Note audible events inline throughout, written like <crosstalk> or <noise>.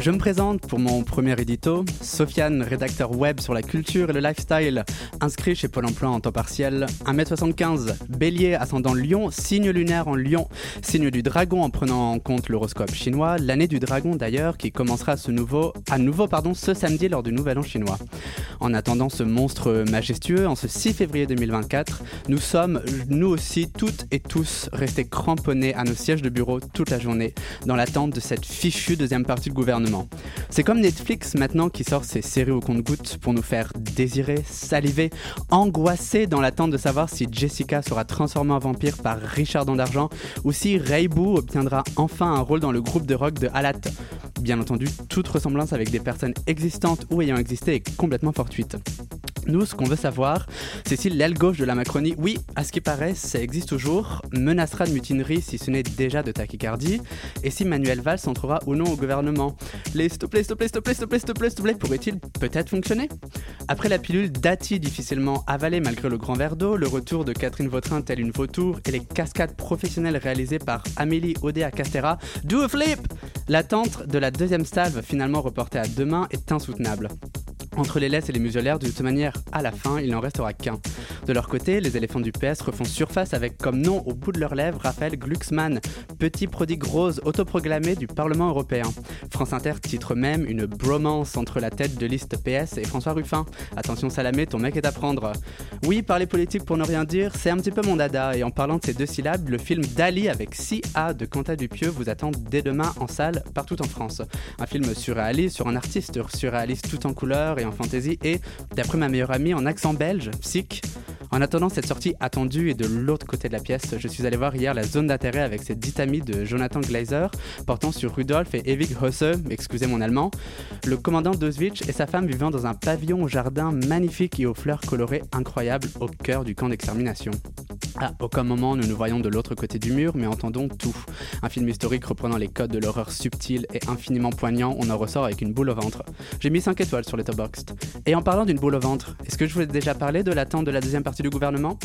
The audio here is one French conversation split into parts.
Je me présente pour mon premier édito, Sofiane, rédacteur web sur la culture et le lifestyle, inscrit chez Pôle emploi en temps partiel, 1m75, bélier ascendant Lion, signe lunaire en Lion, signe du dragon en prenant en compte l'horoscope chinois, l'année du dragon d'ailleurs qui commencera ce nouveau, à nouveau ce samedi lors du Nouvel An chinois. En attendant ce monstre majestueux, en ce 6 février 2024, nous sommes, nous aussi, toutes et tous, restés cramponnés à nos sièges de bureau toute la journée, dans l'attente de cette fichue deuxième partie du gouvernement c'est comme Netflix maintenant qui sort ses séries au compte-gouttes pour nous faire désirer, saliver, angoisser dans l'attente de savoir si Jessica sera transformée en vampire par Richard d'Argent ou si Rayboo obtiendra enfin un rôle dans le groupe de rock de Halat. Bien entendu, toute ressemblance avec des personnes existantes ou ayant existé est complètement fortuite. Nous, ce qu'on veut savoir, c'est si l'aile gauche de la Macronie, oui, à ce qui paraît, ça existe toujours, menacera de mutinerie si ce n'est déjà de tachycardie, et si Manuel Valls entrera ou non au gouvernement. Les stop play, stop play, stop play, stop play, stop play, stop play pourrait-il peut-être fonctionner Après la pilule Dati difficilement avalée malgré le grand verre d'eau, le retour de Catherine Vautrin telle une vautour et les cascades professionnelles réalisées par Amélie Odea Castera, do a flip L'attente de la deuxième salve finalement reportée à demain est insoutenable. Entre les laisses et les muselières, de toute manière, à la fin, il n'en restera qu'un. De leur côté, les éléphants du PS refont surface avec comme nom au bout de leurs lèvres Raphaël Glucksmann, petit prodigue rose autoproclamé du Parlement européen. France Inter titre même une bromance entre la tête de liste PS et François Ruffin. Attention Salamé, ton mec est à prendre. Oui, parler politique pour ne rien dire, c'est un petit peu mon dada, et en parlant de ces deux syllabes, le film Dali avec 6A de Quentin Dupieux vous attend dès demain en salle partout en France. Un film surréaliste sur un artiste surréaliste tout en couleurs et en fantaisie et, d'après ma meilleure amie, en accent belge, Psych. En attendant cette sortie attendue et de l'autre côté de la pièce, je suis allé voir hier la zone d'intérêt avec cette ditamie de Jonathan Gleiser portant sur Rudolf et Ewig Hosse, excusez mon allemand, le commandant d'Auschwitz et sa femme vivant dans un pavillon au jardin magnifique et aux fleurs colorées incroyables au cœur du camp d'extermination. À aucun moment nous nous voyons de l'autre côté du mur, mais entendons tout. Un film historique reprenant les codes de l'horreur subtile et infiniment poignant, on en ressort avec une boule au ventre. J'ai mis 5 étoiles sur Letterboxd. Et en parlant d'une boule au ventre, est-ce que je vous ai déjà parlé de l'attente de la deuxième partie du gouvernement?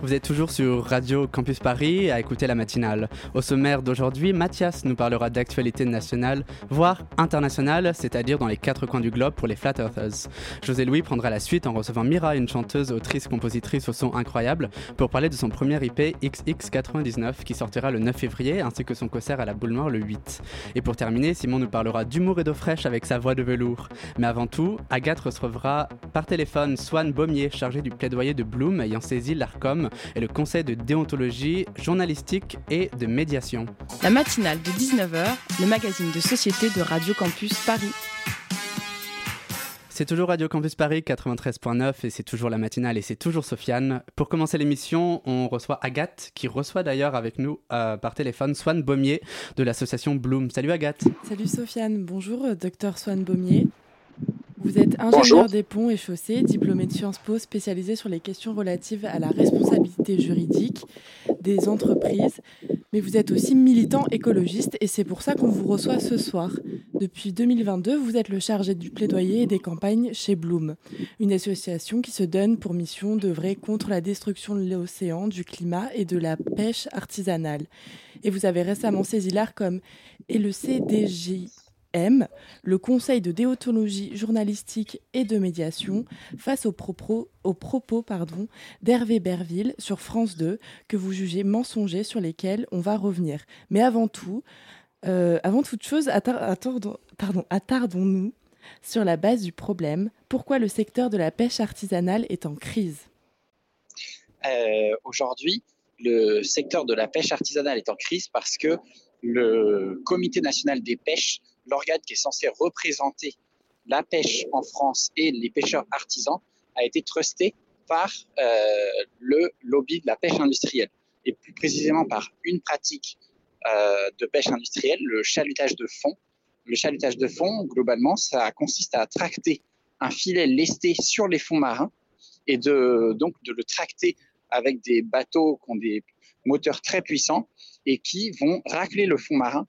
Vous êtes toujours sur Radio Campus Paris à écouter la matinale. Au sommaire d'aujourd'hui, Mathias nous parlera d'actualité nationale, voire internationale, c'est-à-dire dans les quatre coins du globe pour les Flat Earthers. José Louis prendra la suite en recevant Mira, une chanteuse, autrice, compositrice au son incroyable, pour parler de son premier IP XX99 qui sortira le 9 février, ainsi que son concert à la Boule Noire le 8. Et pour terminer, Simon nous parlera d'humour et d'eau fraîche avec sa voix de velours. Mais avant tout, Agathe recevra par téléphone Swan Baumier, chargé du plaidoyer de Bloom ayant saisi l'ARCOM et le conseil de déontologie journalistique et de médiation. La matinale de 19h, le magazine de société de Radio Campus Paris. C'est toujours Radio Campus Paris 93.9 et c'est toujours la matinale et c'est toujours Sofiane. Pour commencer l'émission, on reçoit Agathe qui reçoit d'ailleurs avec nous euh, par téléphone Swan Baumier de l'association Bloom. Salut Agathe. Salut Sofiane, bonjour euh, docteur Swan Baumier. Vous êtes ingénieur des ponts et chaussées, diplômé de Sciences Po, spécialisé sur les questions relatives à la responsabilité juridique des entreprises, mais vous êtes aussi militant écologiste et c'est pour ça qu'on vous reçoit ce soir. Depuis 2022, vous êtes le chargé du plaidoyer et des campagnes chez Bloom, une association qui se donne pour mission d'œuvrer contre la destruction de l'océan, du climat et de la pêche artisanale. Et vous avez récemment saisi l'ARCOM et le CDJ M, le Conseil de déontologie journalistique et de médiation, face aux propos, d'Hervé Berville sur France 2, que vous jugez mensongers sur lesquels on va revenir. Mais avant tout, euh, avant toute chose, attardons-nous sur la base du problème. Pourquoi le secteur de la pêche artisanale est en crise? Euh, Aujourd'hui, le secteur de la pêche artisanale est en crise parce que le Comité national des pêches l'organe qui est censé représenter la pêche en France et les pêcheurs artisans a été trusté par euh, le lobby de la pêche industrielle et plus précisément par une pratique euh, de pêche industrielle, le chalutage de fond. Le chalutage de fond, globalement, ça consiste à tracter un filet lesté sur les fonds marins et de, donc de le tracter avec des bateaux qui ont des moteurs très puissants et qui vont racler le fond marin,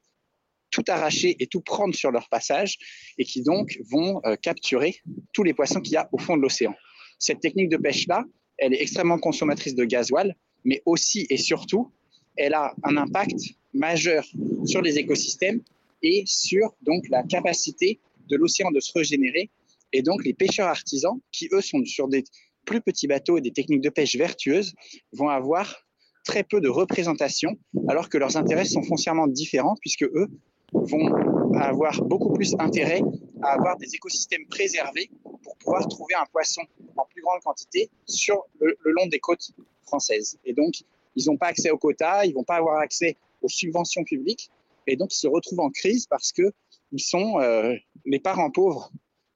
tout arracher et tout prendre sur leur passage et qui donc vont euh, capturer tous les poissons qu'il y a au fond de l'océan. Cette technique de pêche-là, elle est extrêmement consommatrice de gasoil, mais aussi et surtout, elle a un impact majeur sur les écosystèmes et sur donc la capacité de l'océan de se régénérer. Et donc les pêcheurs artisans, qui eux sont sur des plus petits bateaux et des techniques de pêche vertueuses, vont avoir très peu de représentation, alors que leurs intérêts sont foncièrement différents, puisque eux vont avoir beaucoup plus intérêt à avoir des écosystèmes préservés pour pouvoir trouver un poisson en plus grande quantité sur le, long des côtes françaises. Et donc, ils n'ont pas accès aux quotas, ils vont pas avoir accès aux subventions publiques, et donc ils se retrouvent en crise parce que ils sont euh, les parents pauvres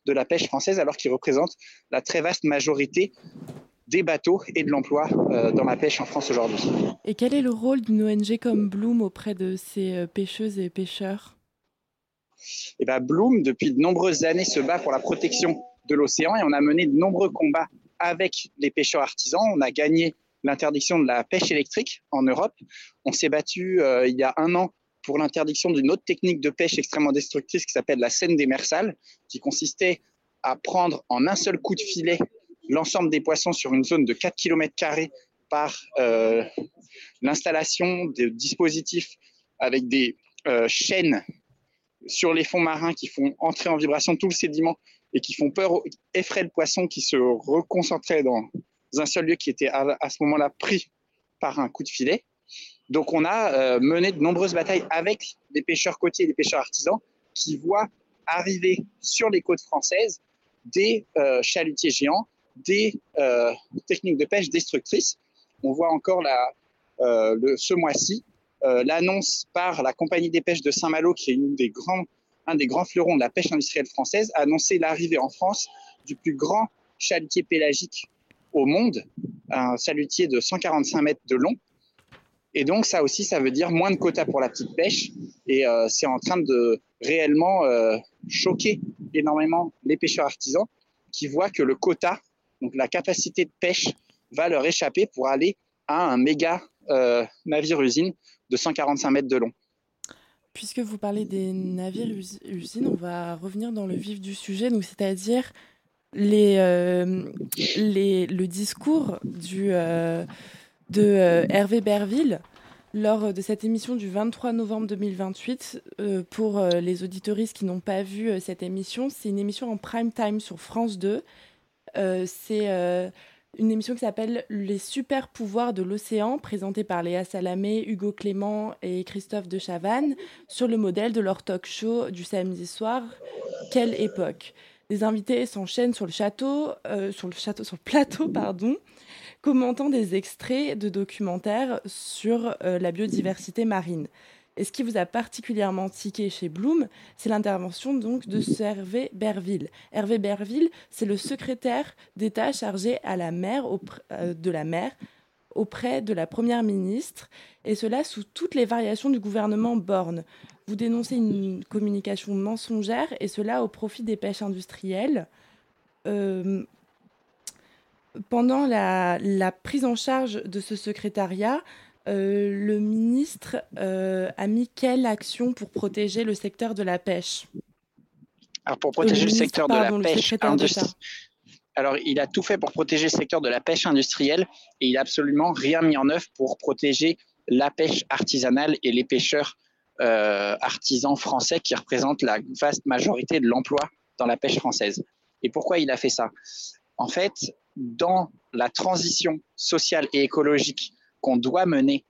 de la pêche française, alors qu'ils représentent la très vaste majorité des bateaux et de l'emploi euh, dans la pêche en France aujourd'hui. Et quel est le rôle d'une ONG comme Bloom auprès de ces euh, pêcheuses et pêcheurs? Eh ben Bloom, depuis de nombreuses années, se bat pour la protection de l'océan et on a mené de nombreux combats avec les pêcheurs artisans. On a gagné l'interdiction de la pêche électrique en Europe. On s'est battu euh, il y a un an pour l'interdiction d'une autre technique de pêche extrêmement destructrice qui s'appelle la scène démersale, qui consistait à prendre en un seul coup de filet l'ensemble des poissons sur une zone de 4 km par euh, l'installation de dispositifs avec des euh, chaînes sur les fonds marins qui font entrer en vibration tout le sédiment et qui font peur, effraient le poisson qui se reconcentrait dans un seul lieu qui était à, ce moment-là pris par un coup de filet. Donc on a euh, mené de nombreuses batailles avec des pêcheurs côtiers et des pêcheurs artisans qui voient arriver sur les côtes françaises des chalutiers géants des euh, techniques de pêche destructrices. On voit encore la, euh, le, ce mois-ci euh, l'annonce par la compagnie des pêches de Saint-Malo, qui est une des grands, un des grands fleurons de la pêche industrielle française, a annoncé l'arrivée en France du plus grand chalutier pélagique au monde, un chalutier de 145 mètres de long. Et donc ça aussi, ça veut dire moins de quotas pour la petite pêche. Et euh, c'est en train de réellement euh, choquer énormément les pêcheurs artisans qui voient que le quota donc la capacité de pêche va leur échapper pour aller à un méga euh, navire-usine de 145 mètres de long. Puisque vous parlez des navires-usines, on va revenir dans le vif du sujet, c'est-à-dire euh, le discours euh, de Hervé Berville lors de cette émission du 23 novembre 2028. pour les auditoristes qui n'ont pas vu cette émission, c'est une émission en prime time sur France 2 euh, c'est euh, une émission qui s'appelle Les super pouvoirs de l'océan, présentée par Léa Salamé, Hugo Clément et Christophe de Chavannes, sur le modèle de leur talk show du samedi soir. Quelle époque? Les invités s'enchaînent sur le château, euh, sur le plateau, pardon, commentant des extraits de documentaires sur la biodiversité marine. Et ce qui vous a particulièrement tiqué chez Bloom, c'est l'intervention donc de Hervé Berville. Hervé Berville, c'est le secrétaire d'État chargé euh, de la mer auprès de la Première ministre, et cela sous toutes les variations du gouvernement Borne. Vous dénoncez une communication mensongère, et cela au profit des pêches industrielles. Euh, pendant la, prise en charge de ce secrétariat, euh, le ministre euh, a mis quelle action pour protéger le secteur de la pêche? Alors pour protéger le, secteur de la pêche industrielle. Alors il a tout fait pour protéger le secteur de la pêche industrielle et il n'a absolument rien mis en œuvre pour protéger la pêche artisanale et les pêcheurs euh, artisans français qui représentent la vaste majorité de l'emploi dans la pêche française. Et pourquoi il a fait ça? En fait, dans la transition sociale et écologique qu'on doit mener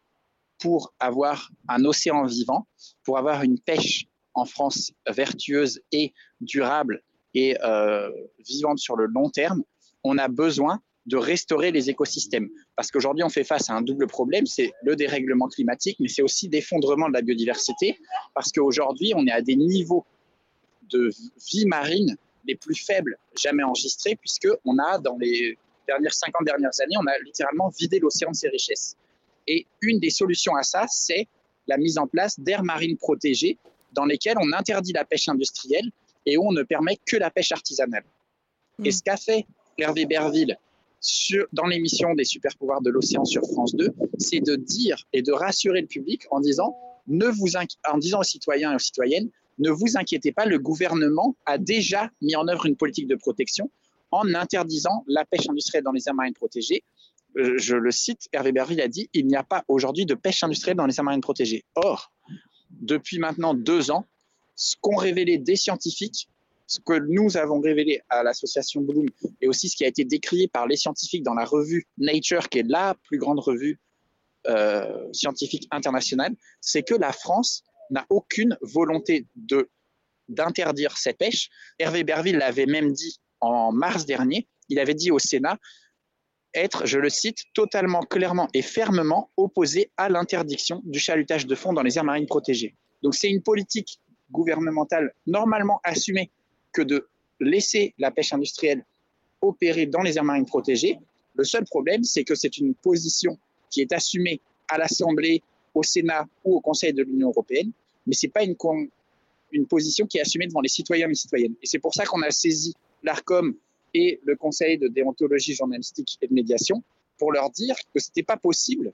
pour avoir un océan vivant, pour avoir une pêche en France vertueuse et durable et euh, vivante sur le long terme, on a besoin de restaurer les écosystèmes. Parce qu'aujourd'hui, on fait face à un double problème, c'est le dérèglement climatique, mais c'est aussi l'effondrement de la biodiversité, parce qu'aujourd'hui, on est à des niveaux de vie marine les plus faibles jamais enregistrés, puisqu'on a, dans les dernières 50 dernières années, on a littéralement vidé l'océan de ses richesses. Et une des solutions à ça, c'est la mise en place d'aires marines protégées dans lesquelles on interdit la pêche industrielle et où on ne permet que la pêche artisanale. Et ce qu'a fait Hervé Berville sur, dans l'émission des super pouvoirs de l'océan sur France 2, c'est de dire et de rassurer le public en disant, ne vous en disant aux citoyens et aux citoyennes, ne vous inquiétez pas, le gouvernement a déjà mis en œuvre une politique de protection en interdisant la pêche industrielle dans les aires marines protégées. Euh, je le cite, Hervé Berville a dit, il n'y a pas aujourd'hui de pêche industrielle dans les aires marines protégées. Or, depuis maintenant deux ans, ce qu'ont révélé des scientifiques, ce que nous avons révélé à l'association Bloom et aussi ce qui a été décrié par les scientifiques dans la revue Nature, qui est la plus grande revue euh, scientifique internationale, c'est que la France n'a aucune volonté de d'interdire cette pêche. Hervé Berville l'avait même dit en mars dernier. Il avait dit au Sénat être, je le cite, totalement clairement et fermement opposé à l'interdiction du chalutage de fond dans les aires marines protégées. Donc c'est une politique gouvernementale normalement assumée que de laisser la pêche industrielle opérer dans les aires marines protégées. Le seul problème, c'est que c'est une position qui est assumée à l'Assemblée, au Sénat ou au Conseil de l'Union européenne, mais ce n'est pas une, une position qui est assumée devant les citoyens et citoyennes. Et c'est pour ça qu'on a saisi l'ARCOM et le Conseil de déontologie journalistique et de médiation pour leur dire que ce n'était pas possible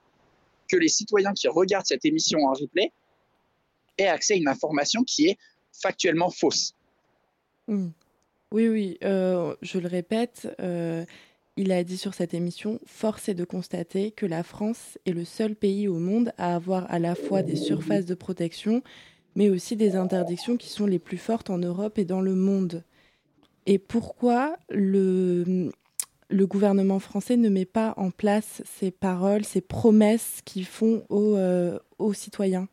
que les citoyens qui regardent cette émission en replay aient accès à une information qui est factuellement fausse. Hmm. Oui, oui, euh, je le répète, euh, il a dit sur cette émission, force est de constater que la France est le seul pays au monde à avoir à la fois des surfaces de protection, mais aussi des interdictions qui sont les plus fortes en Europe et dans le monde. Et pourquoi le, gouvernement français ne met pas en place ces paroles, ces promesses qu'ils font aux, euh, aux citoyens?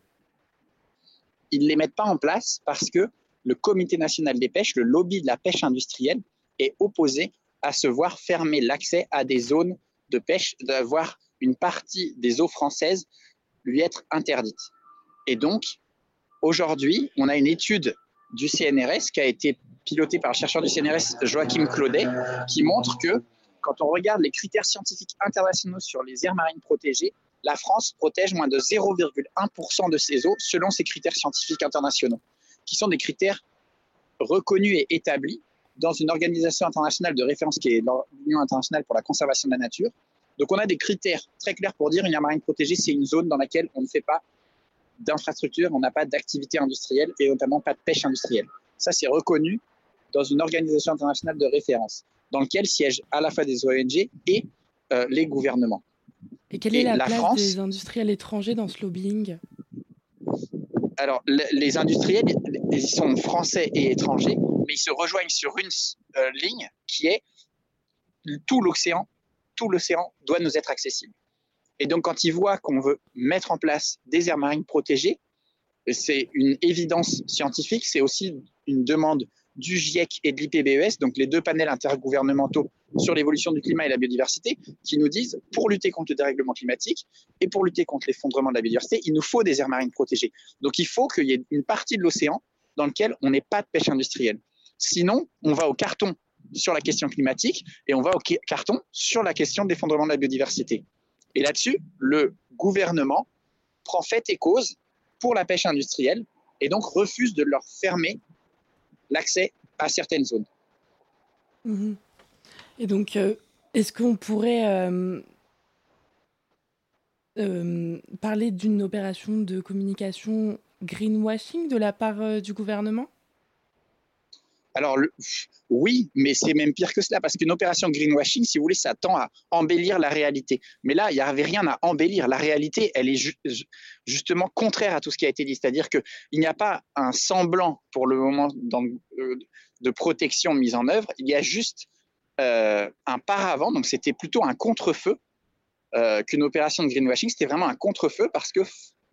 Ils ne les mettent pas en place parce que le Comité national des pêches, le lobby de la pêche industrielle, est opposé à se voir fermer l'accès à des zones de pêche, d'avoir une partie des eaux françaises lui être interdite. Et donc, aujourd'hui, on a une étude du CNRS qui a été pilotée par le chercheur du CNRS Joachim Claudet, qui montre que quand on regarde les critères scientifiques internationaux sur les aires marines protégées, la France protège moins de 0,1% de ses eaux selon ces critères scientifiques internationaux qui sont des critères reconnus et établis dans une organisation internationale de référence qui est l'Union internationale pour la conservation de la nature. Donc on a des critères très clairs pour dire une aire marine protégée, c'est une zone dans laquelle on ne fait pas d'infrastructure, on n'a pas d'activité industrielle et notamment pas de pêche industrielle. Ça, c'est reconnu dans une organisation internationale de référence, dans laquelle siègent à la fois des ONG et euh, les gouvernements. Et quelle est la, place des industriels étrangers dans ce lobbying? Alors, les industriels, ils sont français et étrangers, mais ils se rejoignent sur une euh, ligne qui est tout l'océan, tout l'océan doit nous être accessible. Et donc, quand ils voient qu'on veut mettre en place des aires marines protégées, c'est une évidence scientifique, c'est aussi une demande du GIEC et de l'IPBES, donc les deux panels intergouvernementaux sur l'évolution du climat et la biodiversité, qui nous disent, pour lutter contre le dérèglement climatique et pour lutter contre l'effondrement de la biodiversité, il nous faut des aires marines protégées. Donc il faut qu'il y ait une partie de l'océan dans laquelle on n'ait pas de pêche industrielle. Sinon, on va au carton sur la question climatique et on va au carton sur la question de l'effondrement de la biodiversité. Et là-dessus, le gouvernement prend fait et cause pour la pêche industrielle et donc refuse de leur fermer l'accès à certaines zones. Mhm. Et donc, euh, est-ce qu'on pourrait euh, euh, parler d'une opération de communication greenwashing de la part du gouvernement? Alors oui, mais c'est même pire que cela, parce qu'une opération greenwashing, si vous voulez, ça tend à embellir la réalité. Mais là, il n'y avait rien à embellir. La réalité, elle est justement contraire à tout ce qui a été dit. C'est-à-dire qu'il n'y a pas un semblant pour le moment euh, de protection mise en œuvre, il y a juste euh, un paravent, donc c'était plutôt un contre-feu euh, qu'une opération de greenwashing. C'était vraiment un contre-feu parce que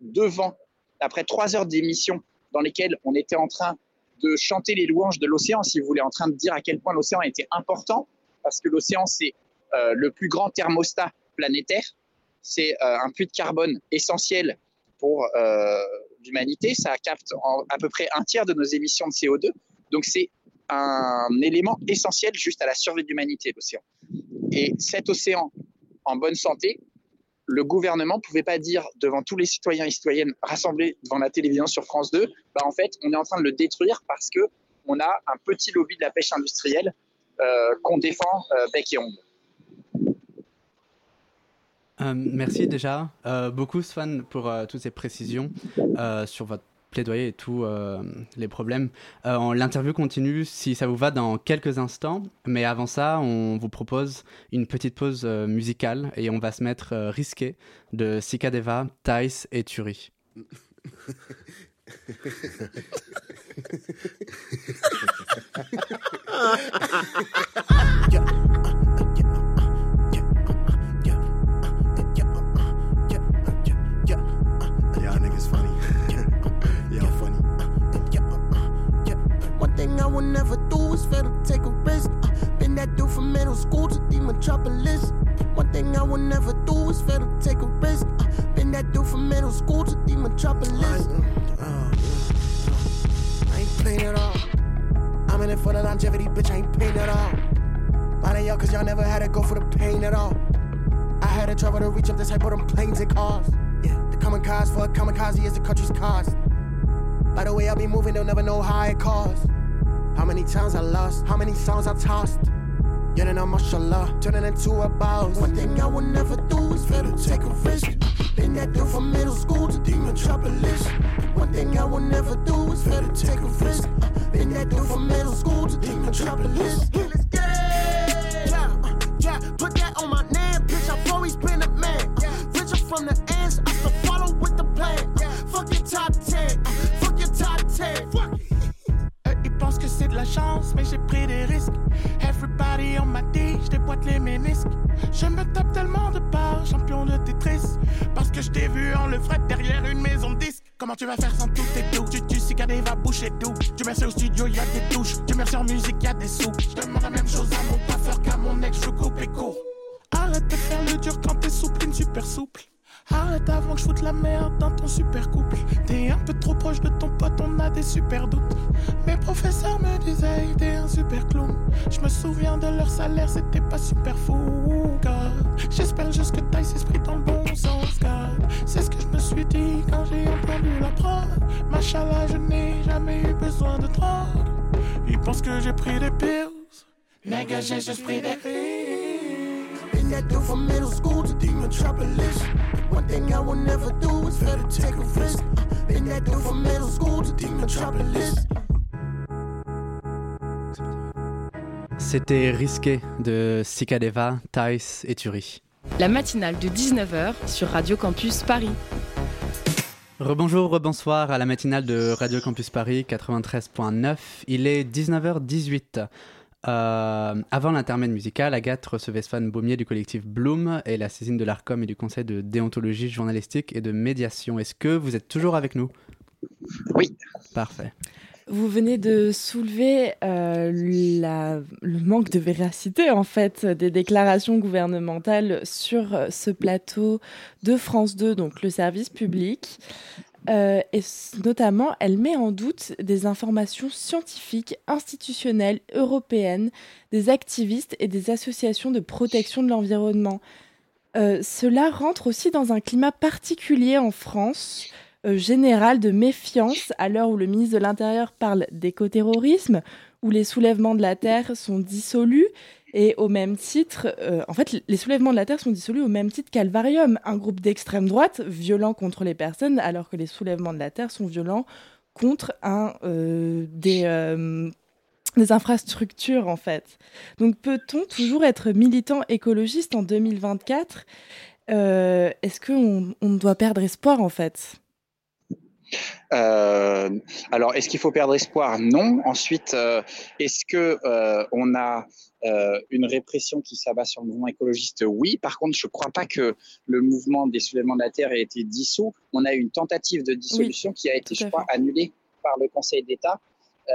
devant, après trois heures d'émission dans lesquelles on était en train de chanter les louanges de l'océan, si vous voulez, en train de dire à quel point l'océan était important, parce que l'océan, c'est euh, le plus grand thermostat planétaire, c'est euh, un puits de carbone essentiel pour euh, l'humanité, ça capte à peu près un tiers de nos émissions de CO2, donc c'est un élément essentiel juste à la survie de l'humanité, l'océan. Et cet océan en bonne santé, le gouvernement ne pouvait pas dire devant tous les citoyens et citoyennes rassemblés devant la télévision sur France 2, bah en fait, on est en train de le détruire parce que on a un petit lobby de la pêche industrielle qu'on défend bec et ongle. merci déjà beaucoup Swan pour toutes ces précisions sur votre plaidoyer et tous euh, les problèmes. Euh, l'interview continue, si ça vous va, dans quelques instants. Mais avant ça, on vous propose une petite pause euh, musicale et on va se mettre risqué de Sikadeva, Thais et Turi. <laughs> would never do is fail to take a risk. Uh, been that dude from middle school to the metropolis. One thing I would never do is fail to take a risk. Uh, been that dude from middle school to the metropolis. Uh, I ain't playing at all. I'm in it for the longevity, bitch. I ain't paying at all. Of y'all, cause y'all never had to go for the pain at all. I had to travel to reach up this hype of them planes and cars. Yeah, the kamikaze for a kamikaze is the country's cost. By the way, I'll be moving, they'll never know how it costs. How many times I lost? How many songs I tossed? Getting on mashallah, turning into a boss. One thing I would never do is fail to take a risk. Been that dude from middle school to the metropolis. One thing I would never do is fail to take a risk. Been that dude from middle school to the metropolis. Everybody on m'a dit, je déboîte les ménisques. Je me tape tellement de parts, champion de Tetris. Parce que je t'ai vu en le fret derrière une maison de disques. Comment tu vas faire sans tout tes doux? Tu, tu qu'à va boucher tout. Tu merci au studio, y des touches. Tu merci en musique, y des sous. Je demande la même chose à mon taffeur qu'à mon ex, je coupe et court. Arrête de faire le dur quand t'es souple, une super souple. Arrête avant que je foute la merde dans ton super couple. T'es un peu trop proche de ton pote, on a des super doutes. Mes professeurs me disaient, t'es un super clown. Je me souviens de leur salaire, c'était pas super fou, God. J'espère juste que t'ailles esprit dans le bon sens, God. C'est ce que je me suis dit quand j'ai entendu la prod. Machallah, je n'ai jamais eu besoin de drogue. Ils pensent que j'ai pris des pills. Nigga, j'ai juste pris des pills. C'était risqué de Sikadeva, Thais et Turi. La matinale de 19h sur Radio Campus Paris. Rebonjour, rebonsoir à la matinale de Radio Campus Paris 93.9. Il est 19h18. Euh, avant l'intermède musical, Agathe recevait Baumier du collectif Bloom et la saisine de l'ARCOM et du Conseil de déontologie journalistique et de médiation. Est-ce que vous êtes toujours avec nous? Oui. Parfait. Vous venez de soulever euh, le manque de véracité en fait des déclarations gouvernementales sur ce plateau de France 2, donc le service public. Euh, et notamment, elle met en doute des informations scientifiques, institutionnelles, européennes, des activistes et des associations de protection de l'environnement. Euh, cela rentre aussi dans un climat particulier en France, euh, général de méfiance, à l'heure où le ministre de l'Intérieur parle d'écoterrorisme, où les soulèvements de la Terre sont dissolus et au même titre, euh, en fait, les soulèvements de la Terre sont dissolus au même titre qu'Alvarium, un groupe d'extrême droite violent contre les personnes, alors que les soulèvements de la Terre sont violents contre un, euh, des, euh, des infrastructures, en fait. Donc, peut-on toujours être militant écologiste en 2024 Est-ce qu'on on doit perdre espoir, en fait? Alors, est-ce qu'il faut perdre espoir? Non. Ensuite, est-ce que on a euh, une répression qui s'abat sur le mouvement écologiste, oui. Par contre, je ne crois pas que le mouvement des soulèvements de la Terre ait été dissous. On a eu une tentative de dissolution qui a été, je crois, annulée par le Conseil d'État euh,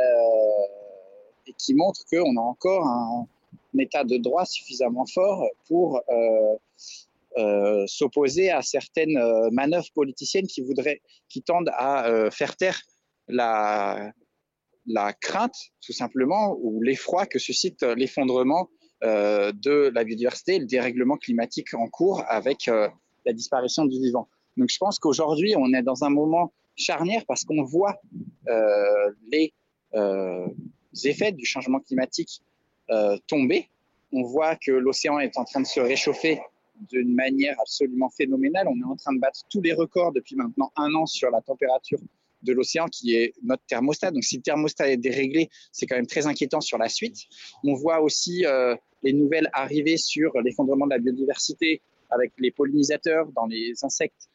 et qui montre qu'on a encore un, état de droit suffisamment fort pour euh, s'opposer à certaines manœuvres politiciennes qui voudraient, qui tendent à faire taire la, crainte, tout simplement, ou l'effroi que suscite l'effondrement euh, de la biodiversité le dérèglement climatique en cours avec euh, la disparition du vivant. Donc je pense qu'aujourd'hui, on est dans un moment charnière parce qu'on voit euh, les effets du changement climatique tomber. On voit que l'océan est en train de se réchauffer d'une manière absolument phénoménale. On est en train de battre tous les records depuis maintenant un an sur la température de l'océan qui est notre thermostat. Donc si le thermostat est déréglé, c'est quand même très inquiétant sur la suite. On voit aussi euh, les nouvelles arriver sur l'effondrement de la biodiversité avec les pollinisateurs dans les insectes,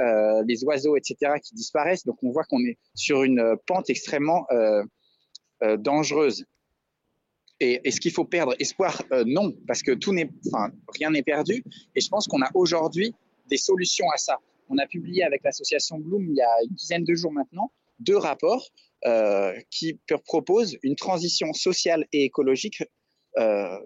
euh, les oiseaux, etc., qui disparaissent. Donc on voit qu'on est sur une pente extrêmement euh, dangereuse. Et est-ce qu'il faut perdre espoir Non, parce que rien n'est perdu. Et je pense qu'on a aujourd'hui des solutions à ça. On a publié avec l'association Bloom il y a une dizaine de jours maintenant deux rapports euh, qui proposent une transition sociale et écologique euh,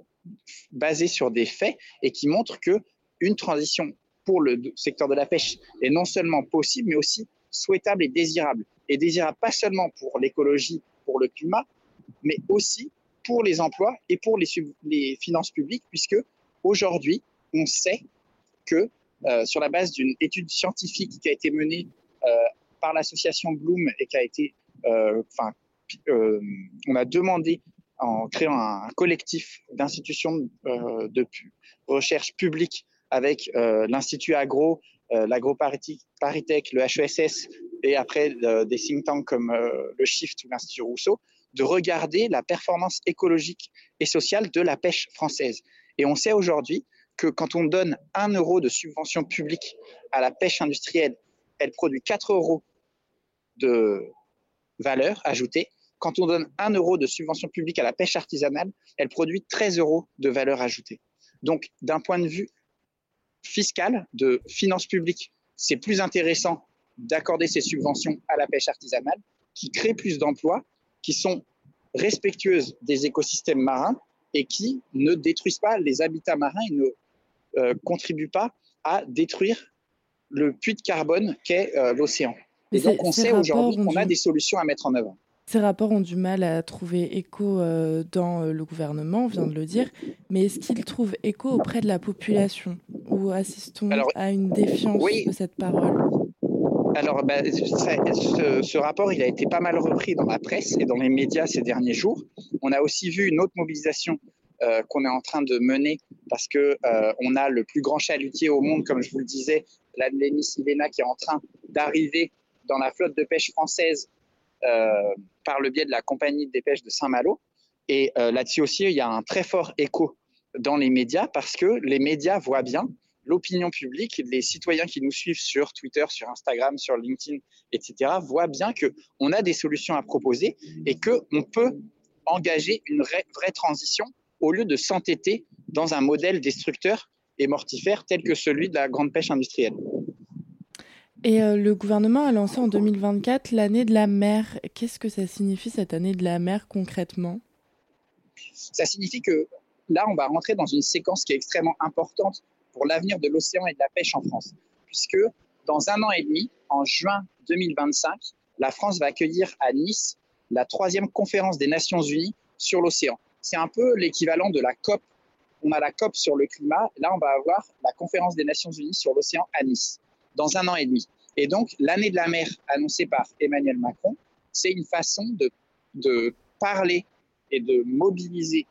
basée sur des faits et qui montrent que une transition pour le secteur de la pêche est non seulement possible, mais aussi souhaitable et désirable. Et désirable pas seulement pour l'écologie, pour le climat, mais aussi pour les emplois et pour les, finances publiques, puisque aujourd'hui, on sait que euh, sur la base d'une étude scientifique qui a été menée euh, par l'association Bloom et qui a été, euh, enfin, on a demandé en créant un collectif d'institutions de recherche publique avec l'Institut Agro, l'AgroParisTech, le HESS et après des think tanks comme le Shift ou l'Institut Rousseau, de regarder la performance écologique et sociale de la pêche française. Et on sait aujourd'hui que quand on donne 1 euro de subvention publique à la pêche industrielle, elle produit 4 euros de valeur ajoutée. Quand on donne 1 euro de subvention publique à la pêche artisanale, elle produit 13 euros de valeur ajoutée. Donc, d'un point de vue fiscal, de finances publiques, c'est plus intéressant d'accorder ces subventions à la pêche artisanale qui crée plus d'emplois, qui sont respectueuses des écosystèmes marins et qui ne détruisent pas les habitats marins et ne euh, contribue pas à détruire le puits de carbone qu'est euh, l'océan. Et donc on sait aujourd'hui qu'on a des solutions à mettre en œuvre. Ces rapports ont du mal à trouver écho euh, dans le gouvernement, on vient de le dire, mais est-ce qu'ils trouvent écho auprès de la population? Ou assistons à une défiance de cette parole? Alors, bah, ce, rapport, il a été pas mal repris dans la presse et dans les médias ces derniers jours. On a aussi vu une autre mobilisation euh, qu'on est en train de mener parce que euh, on a le plus grand chalutier au monde, comme je vous le disais, la Silena, qui est en train d'arriver dans la flotte de pêche française euh, par le biais de la compagnie des pêches de Saint-Malo. Et là-dessus aussi, il y a un très fort écho dans les médias parce que les médias voient bien l'opinion publique, les citoyens qui nous suivent sur Twitter, sur Instagram, sur LinkedIn, etc., voient bien qu'on a des solutions à proposer et qu'on peut engager une vraie transition au lieu de s'entêter dans un modèle destructeur et mortifère tel que celui de la grande pêche industrielle. Et euh, le gouvernement a lancé en 2024 l'année de la mer. Qu'est-ce que ça signifie cette année de la mer concrètement? Ça signifie que là, on va rentrer dans une séquence qui est extrêmement importante pour l'avenir de l'océan et de la pêche en France, puisque dans un an et demi, en juin 2025, la France va accueillir à Nice la troisième conférence des Nations Unies sur l'océan c'est un peu l'équivalent de la COP. On a la COP sur le climat, là on va avoir la conférence des Nations Unies sur l'océan à Nice, dans un an et demi. Et donc l'année de la mer annoncée par Emmanuel Macron, c'est une façon de, parler et de mobiliser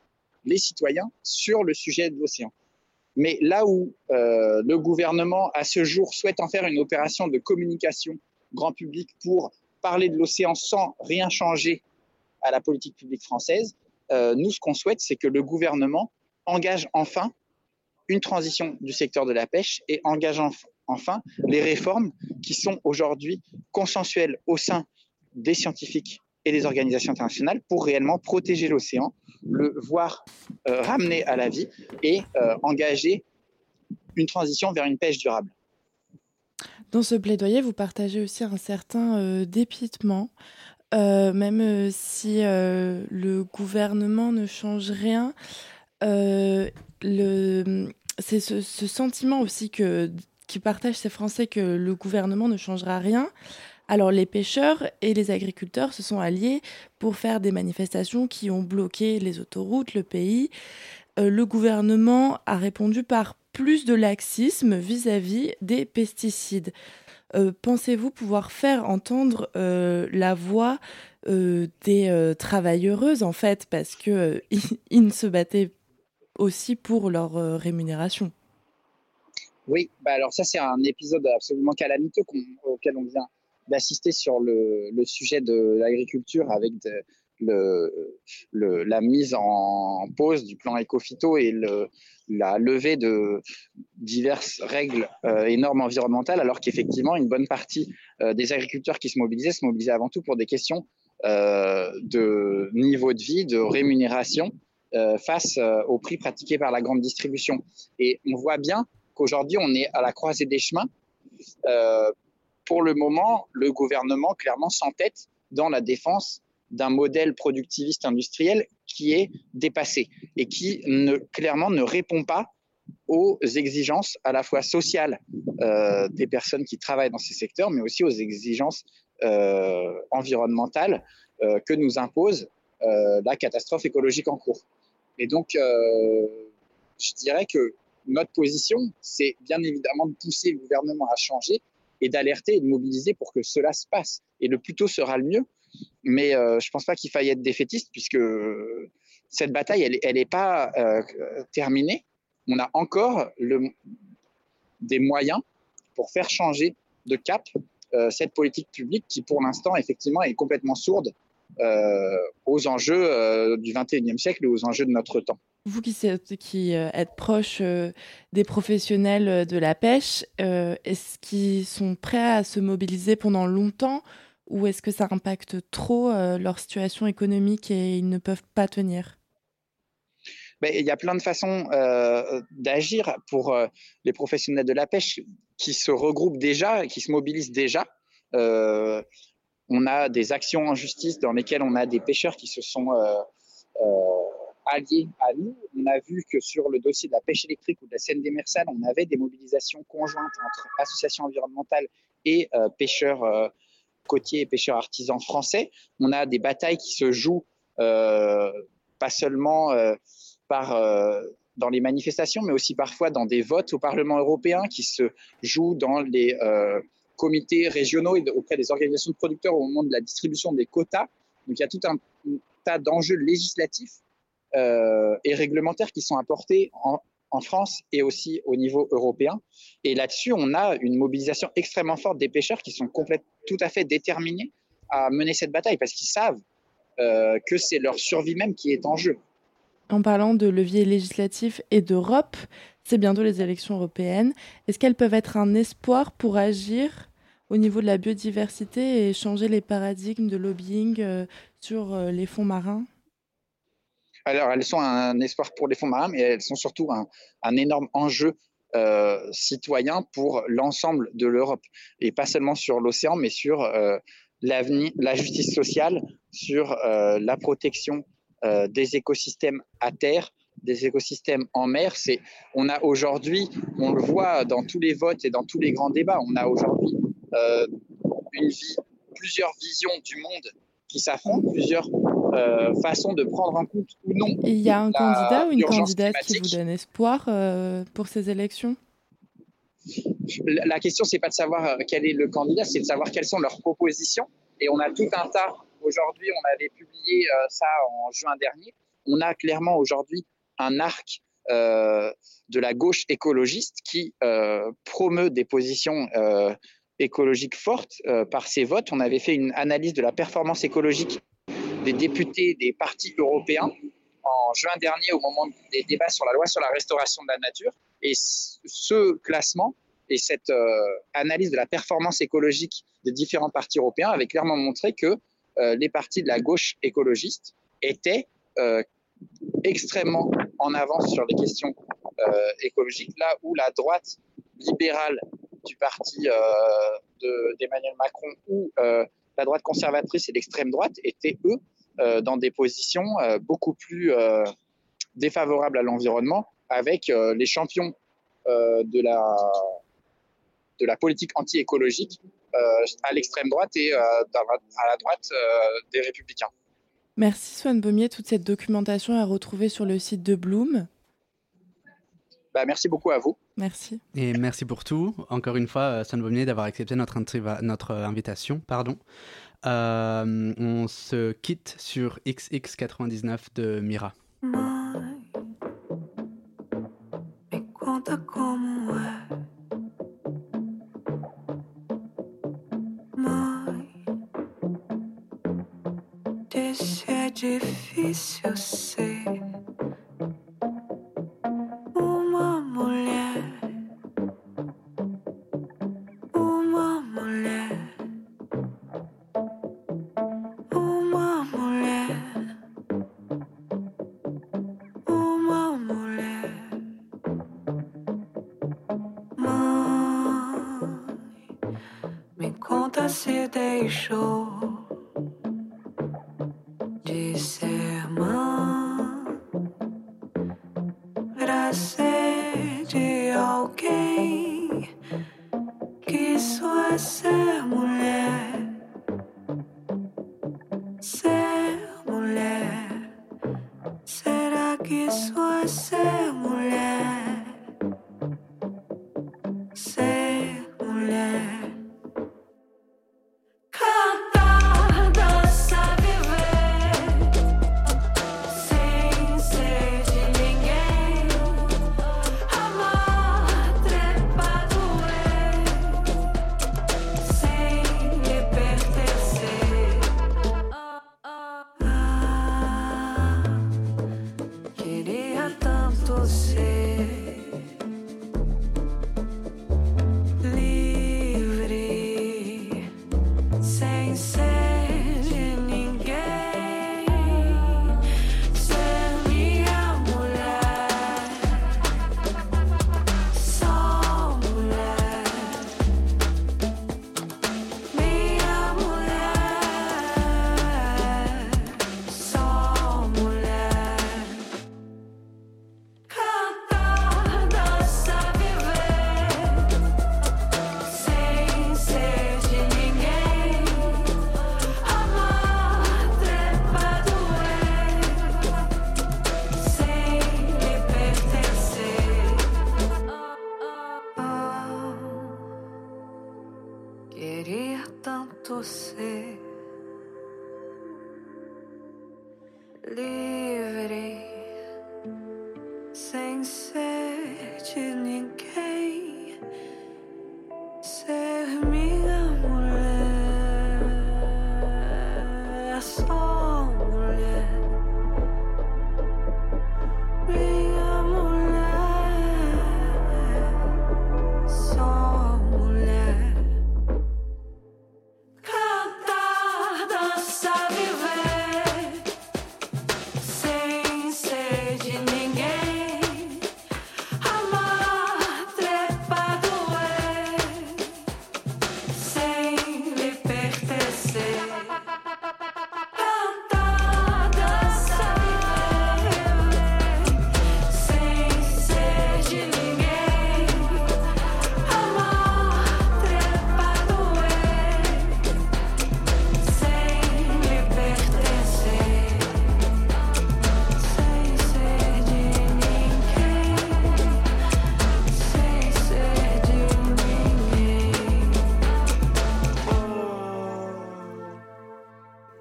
les citoyens sur le sujet de l'océan. Mais là où euh, le gouvernement, à ce jour, souhaite en faire une opération de communication grand public pour parler de l'océan sans rien changer à la politique publique française, euh, nous, ce qu'on souhaite, c'est que le gouvernement engage enfin une transition du secteur de la pêche et engage enfin les réformes qui sont aujourd'hui consensuelles au sein des scientifiques et des organisations internationales pour réellement protéger l'océan, le voir euh, ramener à la vie et euh, engager une transition vers une pêche durable. Dans ce plaidoyer, vous partagez aussi un certain dépitement euh, même euh, si euh, le gouvernement ne change rien, c'est ce, sentiment aussi que qui partagent ces Français que le gouvernement ne changera rien. Alors les pêcheurs et les agriculteurs se sont alliés pour faire des manifestations qui ont bloqué les autoroutes, le pays. le gouvernement a répondu par plus de laxisme vis à -vis des pesticides. Euh, pensez-vous pouvoir faire entendre euh, la voix des travailleuses, en fait, parce qu'ils <laughs> ils se battaient aussi pour leur rémunération? Oui, bah alors ça c'est un épisode absolument calamiteux auquel on vient d'assister sur le, sujet de l'agriculture avec la mise en pause du plan éco-phyto et la levée de diverses règles euh, et normes environnementales, alors qu'effectivement, une bonne partie euh, des agriculteurs qui se mobilisaient se mobilisaient avant tout pour des questions euh, de niveau de vie, de rémunération face aux prix pratiqués par la grande distribution. Et on voit bien qu'aujourd'hui, on est à la croisée des chemins. Pour le moment, le gouvernement clairement s'entête dans la défense d'un modèle productiviste industriel qui est dépassé et qui clairement ne répond pas aux exigences à la fois sociales euh, des personnes qui travaillent dans ces secteurs, mais aussi aux exigences euh, environnementales euh, que nous impose la catastrophe écologique en cours. Et donc, je dirais que notre position, c'est bien évidemment de pousser le gouvernement à changer et d'alerter et de mobiliser pour que cela se passe. Et le plus tôt sera le mieux. Mais euh, je ne pense pas qu'il faille être défaitiste puisque cette bataille, elle n'est pas euh, terminée. On a encore des moyens pour faire changer de cap euh, cette politique publique qui, pour l'instant, effectivement, est complètement sourde aux enjeux du 21e siècle et aux enjeux de notre temps. Vous qui, êtes proche des professionnels de la pêche, est-ce qu'ils sont prêts à se mobiliser pendant longtemps ou est-ce que ça impacte trop euh, leur situation économique et ils ne peuvent pas tenir? Ben, il y a plein de façons euh, d'agir pour euh, les professionnels de la pêche qui se regroupent déjà, qui se mobilisent déjà. on a des actions en justice dans lesquelles on a des pêcheurs qui se sont alliés à nous. On a vu que sur le dossier de la pêche électrique ou de la Seine des Mersales, on avait des mobilisations conjointes entre associations environnementales et pêcheurs côtiers et pêcheurs artisans français. On a des batailles qui se jouent euh, pas seulement euh, par, euh, dans les manifestations, mais aussi parfois dans des votes au Parlement européen qui se jouent dans les comités régionaux et auprès des organisations de producteurs au moment de la distribution des quotas. Donc il y a tout un, tas d'enjeux législatifs et réglementaires qui sont apportés en, France et aussi au niveau européen. Et là-dessus, on a une mobilisation extrêmement forte des pêcheurs qui sont tout à fait déterminés à mener cette bataille parce qu'ils savent euh, que c'est leur survie même qui est en jeu. En parlant de levier législatif et d'Europe, c'est bientôt les élections européennes. Est-ce qu'elles peuvent être un espoir pour agir au niveau de la biodiversité et changer les paradigmes de lobbying euh, sur euh, les fonds marins? Alors, elles sont un espoir pour les fonds marins, mais elles sont surtout un, énorme enjeu euh, citoyen pour l'ensemble de l'Europe. Et pas seulement sur l'océan, mais sur euh, l'avenir, la justice sociale, sur euh, la protection des écosystèmes à terre, des écosystèmes en mer. C'est, on a aujourd'hui, on le voit dans tous les votes et dans tous les grands débats, on a aujourd'hui une vie, plusieurs visions du monde qui s'affrontent, plusieurs euh, façon de prendre en compte ou non. Il y a un candidat ou une candidate qui vous donne espoir euh, pour ces élections? La question, c'est pas de savoir euh, quel est le candidat, c'est de savoir quelles sont leurs propositions. Et on a tout un tas. Aujourd'hui, on avait publié ça en juin dernier. On a clairement aujourd'hui un arc de la gauche écologiste qui promeut des positions écologiques fortes par ses votes. On avait fait une analyse de la performance écologique des députés des partis européens en juin dernier au moment des débats sur la loi sur la restauration de la nature. Et ce classement et cette euh, analyse de la performance écologique des différents partis européens avait clairement montré que euh, les partis de la gauche écologiste étaient euh, extrêmement en avance sur les questions écologiques, là où la droite libérale du parti d'Emmanuel Macron ou la droite conservatrice et l'extrême droite étaient, eux, dans des positions euh, beaucoup plus euh, défavorables à l'environnement, avec les champions de, la, de la politique anti-écologique à l'extrême droite et à la droite des républicains. Merci Swan Baumier. Toute cette documentation est retrouvée sur le site de Bloom. Bah, merci beaucoup à vous. Merci. Et merci pour tout. Encore une fois, Swan Baumier, d'avoir accepté notre, notre invitation. Pardon. On se quitte sur XX99 de Mira.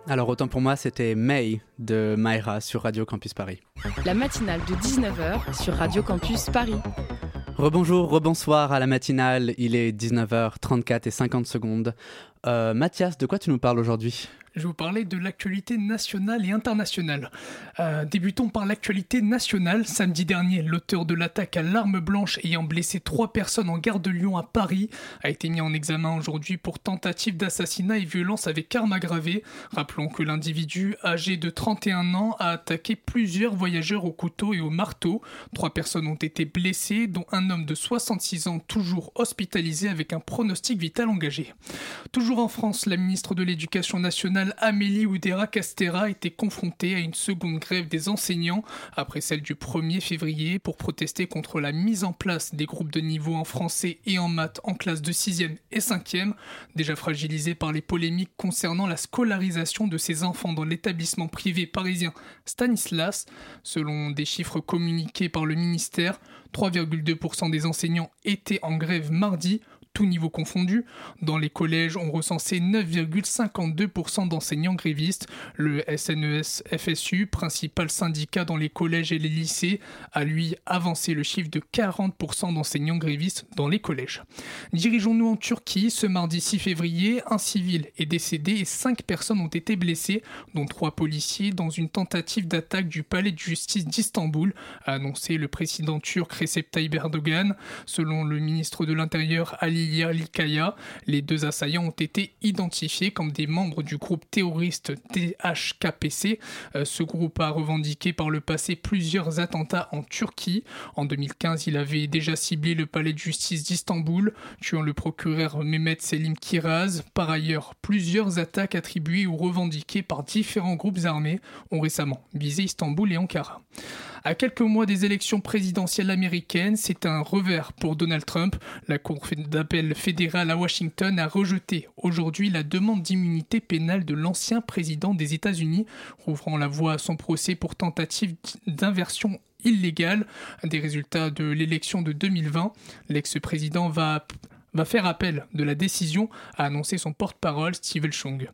Alors autant pour moi, c'était May de Mayra sur Radio Campus Paris. La matinale de 19h sur Radio Campus Paris. Rebonjour, rebonsoir à la matinale, il est 19h34 et 50 secondes. Euh, Mathias, de quoi tu nous parles aujourd'hui? Je vais vous parler de l'actualité nationale et internationale. Euh, débutons par l'actualité nationale. Samedi dernier, l'auteur de l'attaque à l'arme blanche ayant blessé trois personnes en gare de Lyon à Paris a été mis en examen aujourd'hui pour tentative d'assassinat et violence avec arme aggravée. Rappelons que l'individu, âgé de 31 ans, a attaqué plusieurs voyageurs au couteau et au marteau. Trois personnes ont été blessées, dont un homme de 66 ans toujours hospitalisé avec un pronostic vital engagé. Toujours en France, la ministre de l'Éducation nationale Amélie Oudéra-Castera était confrontée à une seconde grève des enseignants après celle du 1er février pour protester contre la mise en place des groupes de niveau en français et en maths en classe de 6e et 5e, déjà fragilisés par les polémiques concernant la scolarisation de ces enfants dans l'établissement privé parisien Stanislas. Selon des chiffres communiqués par le ministère, 3,2% des enseignants étaient en grève mardi, tous niveaux confondus. Dans les collèges, on recensait 9,52% d'enseignants grévistes. Le SNES FSU, principal syndicat dans les collèges et les lycées, a lui avancé le chiffre de 40% d'enseignants grévistes dans les collèges. Dirigeons-nous en Turquie. Ce mardi 6 février, un civil est décédé et 5 personnes ont été blessées, dont 3 policiers, dans une tentative d'attaque du palais de justice d'Istanbul, a annoncé le président turc Recep Tayyip Erdogan. Selon le ministre de l'Intérieur Ali Yerlikaya, les deux assaillants ont été identifiés comme des membres du groupe terroriste DHKPC. Euh, ce groupe a revendiqué par le passé plusieurs attentats en Turquie. En 2015, il avait déjà ciblé le palais de justice d'Istanbul, tuant le procureur Mehmet Selim Kiraz. Par ailleurs, plusieurs attaques attribuées ou revendiquées par différents groupes armés ont récemment visé Istanbul et Ankara. À quelques mois des élections présidentielles américaines, c'est un revers pour Donald Trump. La Cour d'appel fédérale à Washington a rejeté aujourd'hui la demande d'immunité pénale de l'ancien président des États-Unis, rouvrant la voie à son procès pour tentative d'inversion illégale des résultats de l'élection de 2020. L'ex-président va faire appel de la décision, a annoncé son porte-parole Steve Chung.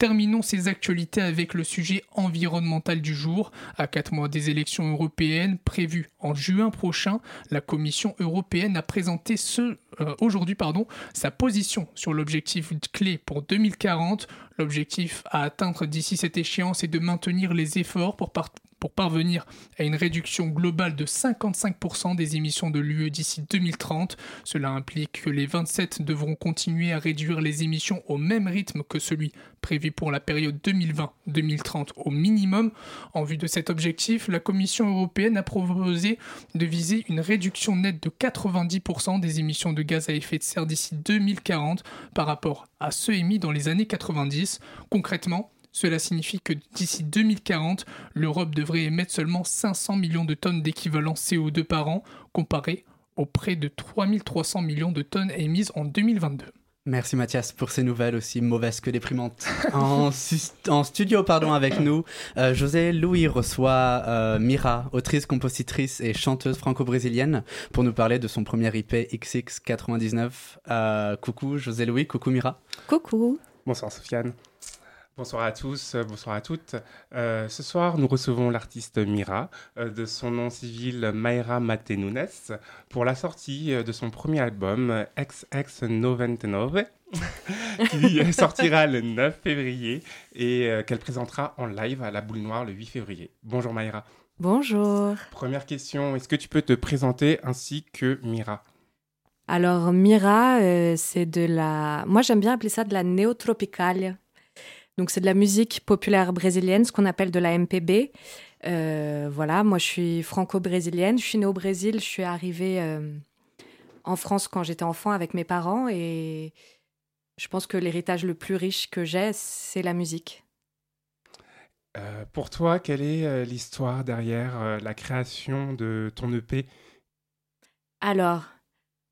Terminons ces actualités avec le sujet environnemental du jour. À quatre mois des élections européennes prévues en juin prochain, la Commission européenne a présenté ce euh, aujourd'hui pardon, sa position sur l'objectif clé pour 2040. L'objectif à atteindre d'ici cette échéance est de maintenir les efforts pour, pour parvenir à une réduction globale de 55% des émissions de l'UE d'ici 2030. Cela implique que les 27 devront continuer à réduire les émissions au même rythme que celui prévu pour la période 2020-2030 au minimum. En vue de cet objectif, la Commission européenne a proposé de viser une réduction nette de 90% des émissions de gaz à effet de serre d'ici 2040 par rapport à ceux émis dans les années 90. Concrètement, cela signifie que d'ici 2040, l'Europe devrait émettre seulement 500 millions de tonnes d'équivalent CO2 par an, comparé aux près de 3300 millions de tonnes émises en 2022. Merci Mathias pour ces nouvelles aussi mauvaises que déprimantes. <laughs> en, studio pardon, avec nous, euh, José Louis reçoit euh, Mira, autrice, compositrice et chanteuse franco-brésilienne, pour nous parler de son premier IP XX99. Euh, coucou José Louis, coucou Mira. Coucou. Bonsoir Sofiane. Bonsoir à tous, euh, bonsoir à toutes. Euh, ce soir, nous recevons l'artiste Mira, euh, de son nom civil Mayra Matenunes, pour la sortie de son premier album XX99, <laughs> qui <laughs> sortira le 9 février et qu'elle présentera en live à la Boule Noire le 8 février. Bonjour Mayra. Bonjour. Première question, est-ce que tu peux te présenter ainsi que Mira? Alors Mira, c'est de la... Moi j'aime bien appeler ça de la néotropicale donc c'est de la musique populaire brésilienne, ce qu'on appelle de la MPB. Euh, voilà, moi je suis franco-brésilienne, je suis née au Brésil, je suis arrivée euh, en France quand j'étais enfant avec mes parents et je pense que l'héritage le plus riche que j'ai, c'est la musique. Euh, pour toi, quelle est l'histoire derrière la création de ton EP Alors,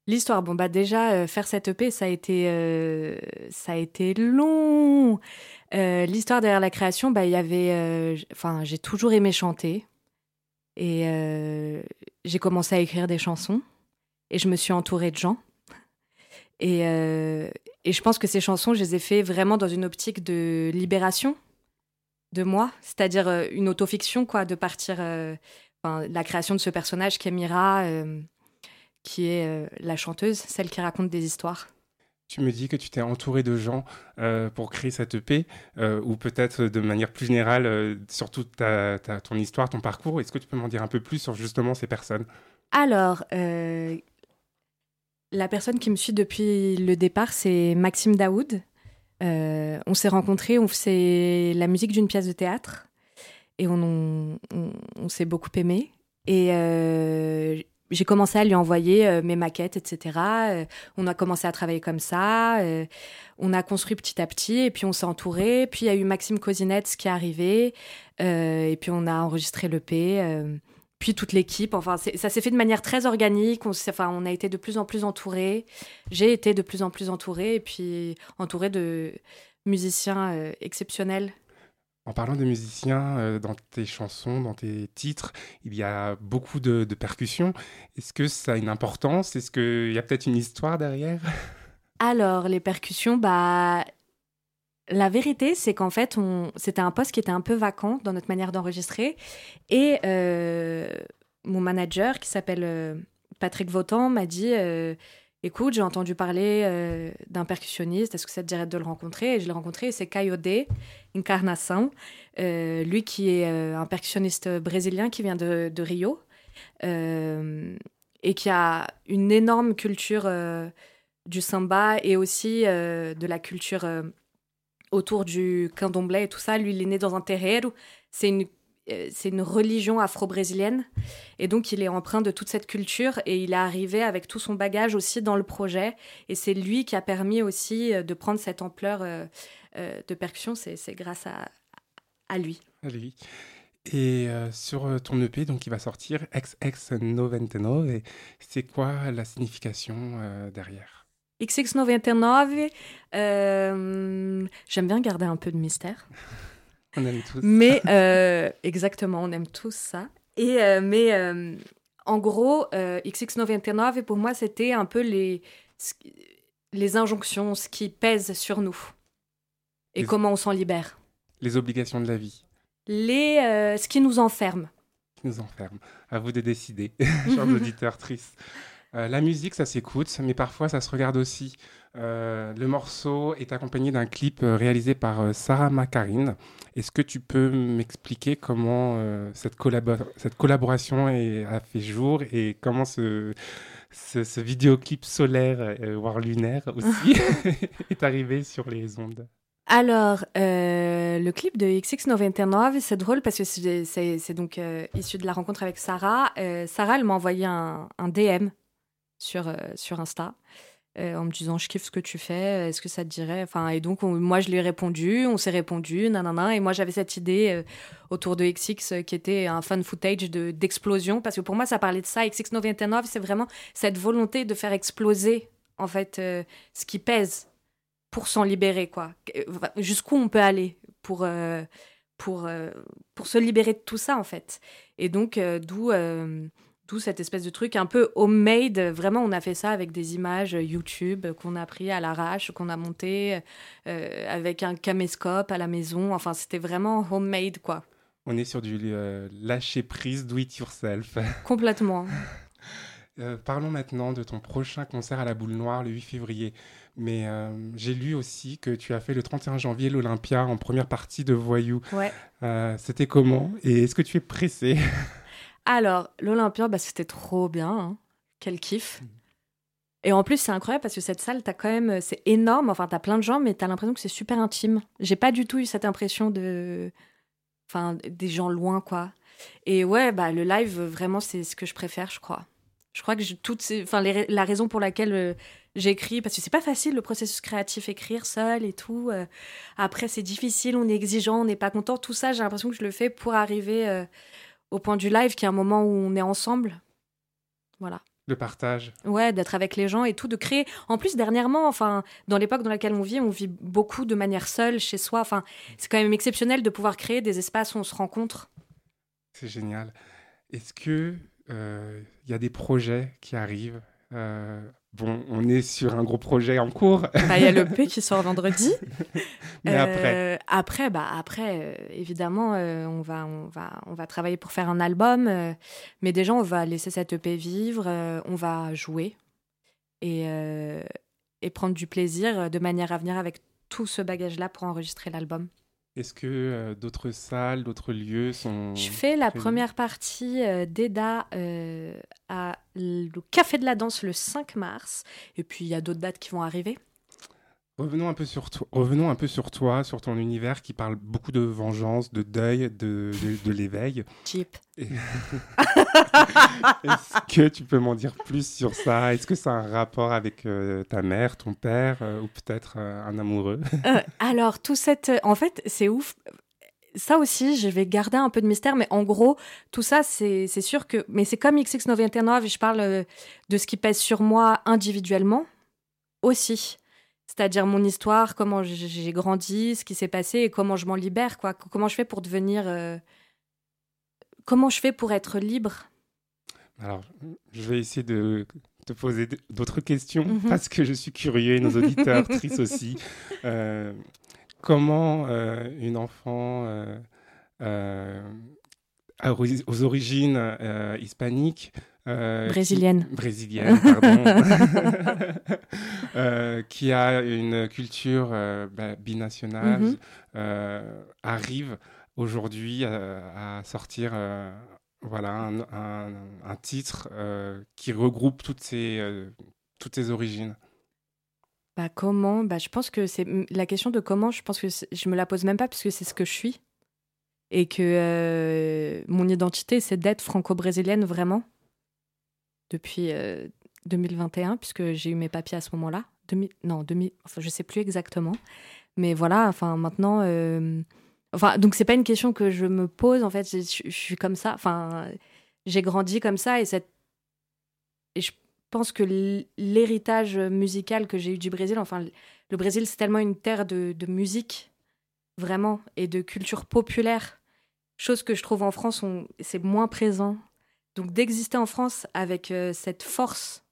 L'histoire, bon bah déjà faire cette EP, ça a été ça a été long. Euh, l'histoire derrière la création, bah, il y avait. Euh, enfin, j'ai toujours aimé chanter. Et euh, j'ai commencé à écrire des chansons. Et je me suis entourée de gens. Et, et je pense que ces chansons, je les ai fait vraiment dans une optique de libération de moi, c'est-à-dire une autofiction, quoi, de partir. la création de ce personnage qui est Mira, qui est la chanteuse, celle qui raconte des histoires. Tu me dis que tu t'es entouré de gens euh, pour créer cette EP, euh, ou peut-être de manière plus générale euh, sur toute ton histoire, ton parcours. Est-ce que tu peux m'en dire un peu plus sur justement ces personnes? Alors, la personne qui me suit depuis le départ, c'est Maxime Daoud. on s'est rencontrés, on faisait la musique d'une pièce de théâtre, et on s'est beaucoup aimé. Et j'ai commencé à lui envoyer euh, mes maquettes, etc. Euh, on a commencé à travailler comme ça. Euh, on a construit petit à petit et puis on s'est entouré. Puis il y a eu Maxime Kozinets qui est arrivé et puis on a enregistré l'EP. puis toute l'équipe. Enfin, ça s'est fait de manière très organique. On, enfin, on a été de plus en plus entourés. J'ai été de plus en plus entourée et puis entourée de musiciens exceptionnels en parlant de musiciens, euh, dans tes chansons, dans tes titres, il y a beaucoup de, percussions. Est-ce que ça a une importance? Est-ce qu'il y a peut-être une histoire derrière? <laughs> Alors, les percussions, bah. La vérité, c'est qu'en fait, c'était un poste qui était un peu vacant dans notre manière d'enregistrer. Et euh, mon manager, qui s'appelle euh, Patrick Vautan, m'a dit Écoute, j'ai entendu parler d'un percussionniste, est-ce que ça te dirait de le rencontrer? Je l'ai rencontré, c'est Coyote Encarnação, lui qui est un percussionniste brésilien qui vient de, de Rio et qui a une énorme culture du samba et aussi de la culture autour du candomblé et tout ça. Lui, il est né dans un terreiro. C'est une, euh, c'est une religion afro-brésilienne. Et donc, il est empreint de toute cette culture et il est arrivé avec tout son bagage aussi dans le projet. Et c'est lui qui a permis aussi euh, de prendre cette ampleur euh, de percussion. C'est, grâce à, à lui. À lui. Et sur ton EP, donc, il va sortir XX 99. C'est quoi la signification derrière? XX99, euh, j'aime bien garder un peu de mystère. <laughs> on aime tous. Mais euh, exactement, on aime tous ça. Et euh, mais en gros, XX99 pour moi c'était un peu les les injonctions, ce qui pèse sur nous et comment on s'en libère. Les obligations de la vie. Les ce qui nous enferme. Qui nous enferme. À vous de décider, <laughs> chers auditeurs tristes. Euh, la musique, ça s'écoute, mais parfois ça se regarde aussi. Euh, le morceau est accompagné d'un clip euh, réalisé par Sarah Macarine. Est-ce que tu peux m'expliquer comment cette, cette, collaboration a fait jour et comment ce, ce, vidéoclip solaire, voire lunaire aussi, <laughs> est arrivé sur les ondes? Alors, le clip de XX99, c'est drôle parce que c'est donc issu de la rencontre avec Sarah. Sarah, elle m'a envoyé un, un, DM sur, euh, sur Insta. Euh, en me disant je kiffe ce que tu fais, est-ce que ça te dirait? Enfin et donc moi je lui ai répondu, on s'est répondu, nanana et moi j'avais cette idée euh, autour de XX qui était un fun footage de d'explosion parce que pour moi ça parlait de ça. XX99 c'est vraiment cette volonté de faire exploser en fait ce qui pèse pour s'en libérer quoi. Jusqu'où on peut aller pour pour pour se libérer de tout ça en fait. Et donc d'où D'où cette espèce de truc un peu homemade. Vraiment, on a fait ça avec des images YouTube qu'on a pris à l'arrache, qu'on a monté euh, avec un caméscope à la maison. Enfin, c'était vraiment homemade, quoi. On est sur du euh, lâcher prise, do it yourself. <laughs> Complètement. Euh, parlons maintenant de ton prochain concert à la Boule Noire le 8 février. Mais j'ai lu aussi que tu as fait le 31 janvier l'Olympia en première partie de Voyou. Ouais. C'était comment Et est-ce que tu es pressé? <laughs> Alors, l'Olympia, bah, c'était trop bien. Hein. Quel kiff. Mm. Et en plus, c'est incroyable parce que cette salle, t'as quand même, c'est énorme. Enfin, t'as plein de gens, mais t'as l'impression que c'est super intime. J'ai pas du tout eu cette impression de, enfin, des gens loin, quoi. Et ouais, bah, le live, vraiment, c'est ce que je préfère, je crois. Je crois que toutes ces, enfin, la raison pour laquelle euh, j'écris, parce que c'est pas facile le processus créatif, écrire seul et tout. Euh. après, c'est difficile, on est exigeant, on n'est pas content. Tout ça, j'ai l'impression que je le fais pour arriver. Euh, au point du live, qui est un moment où on est ensemble. Voilà. Le partage. Ouais, d'être avec les gens et tout, de créer. En plus, dernièrement, enfin, dans l'époque dans laquelle on vit, on vit beaucoup de manière seule chez soi. Enfin, c'est quand même exceptionnel de pouvoir créer des espaces où on se rencontre. C'est génial. Est-ce que euh, il y a des projets qui arrivent euh, Bon, on est sur un gros projet en cours. Bah, il y a le P qui sort vendredi. <laughs> Mais après euh, Après, bah, après euh, évidemment, euh, on, va, on, va, on va travailler pour faire un album. mais déjà, on va laisser cette EP vivre. on va jouer et, et prendre du plaisir de manière à venir avec tout ce bagage-là pour enregistrer l'album. Est-ce que euh, d'autres salles, d'autres lieux sont... Je fais la première partie euh, d'EDA euh, à le Café de la Danse le 5 mars. Et puis il y a d'autres dates qui vont arriver. Revenons un, peu sur toi, revenons un peu sur toi, sur ton univers qui parle beaucoup de vengeance, de deuil, de, de, l'éveil. Cheap. <laughs> Est-ce que tu peux m'en dire plus sur ça? Est-ce que ça a un rapport avec euh, ta mère, ton père euh, ou peut-être euh, un amoureux? Alors, tout cette... En fait, c'est ouf. Ça aussi, je vais garder un peu de mystère, mais en gros, tout ça, c'est sûr que... Mais c'est comme XX99, je parle de ce qui pèse sur moi individuellement aussi c'est-à-dire mon histoire, comment j'ai grandi, ce qui s'est passé et comment je m'en libère, quoi. Comment je fais pour devenir. Euh, comment je fais pour être libre? Alors, je vais essayer de te poser d'autres questions Mhm. parce que je suis curieux et nos auditeurs tristes aussi. <laughs> Euh, comment euh, une enfant aux origines hispaniques euh, qui- Brésilienne. brésilienne, pardon, <laughs> euh, qui a une culture euh, bah, binationale, Mhm. arrive aujourd'hui à, sortir voilà, un, un- un titre qui regroupe toutes ces, euh, toutes origines. Bah comment Bah je pense que c'est la question de comment. Je pense que je me la pose même pas parce que c'est ce que je suis et que mon identité c'est d'être franco-brésilienne vraiment depuis euh, 2021 puisque j'ai eu mes papiers à ce moment-là. 2000 non 2000. Enfin je sais plus exactement. Mais voilà. Enfin maintenant. euh, Enfin donc c'est pas une question que je me pose en fait. Je, suis comme ça. Enfin j'ai grandi comme ça et cette et je pense que l'héritage musical que j'ai eu du Brésil, enfin, le Brésil, c'est tellement une terre de, musique, vraiment, et de culture populaire, chose que je trouve en France, c'est moins présent. Donc d'exister en France avec euh, cette force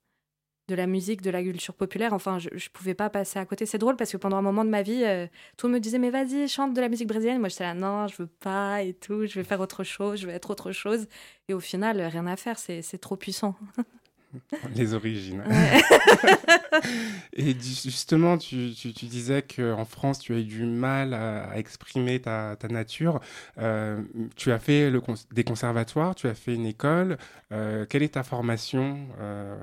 de la musique, de la culture populaire, enfin, je, je pouvais pas passer à côté. C'est drôle parce que pendant un moment de ma vie, euh, tout le monde me disait, mais vas-y, chante de la musique brésilienne. Moi, j'étais là, non, je veux pas et tout, je vais faire autre chose, je vais être autre chose. Et au final, rien à faire, c'est trop puissant. <laughs> <laughs> Les origines. Ouais. <laughs> Et justement, tu, tu- tu disais qu'en France, tu as eu du mal à, à exprimer ta, ta nature. Euh, tu as fait le cons- des conservatoires, tu as fait une école. Euh, quelle est ta formation euh,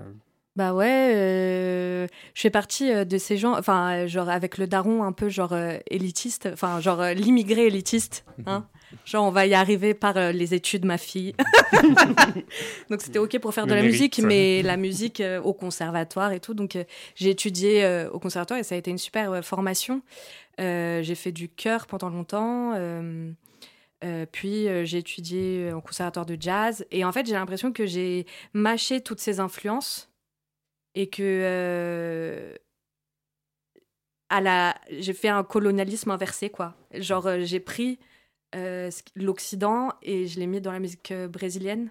Bah ouais, euh, je fais partie euh, de ces gens, enfin, euh, genre avec le daron un peu genre euh, élitiste, enfin, genre euh, l'immigré élitiste, hein. <laughs> Genre, on va y arriver par les études, ma fille. <laughs> <laughs> donc, c'était OK pour faire de Le la mérite. musique, mais la musique au conservatoire et tout. Donc, j'ai étudié au conservatoire et ça a été une super formation. J'ai fait du chœur pendant longtemps. euh, puis euh, j'ai étudié en conservatoire de jazz et en fait j'ai l'impression que j'ai mâché toutes ces influences et que euh, à la j'ai fait un colonialisme inversé quoi. Genre euh, j'ai pris euh, l'Occident et je l'ai mis dans la musique brésilienne.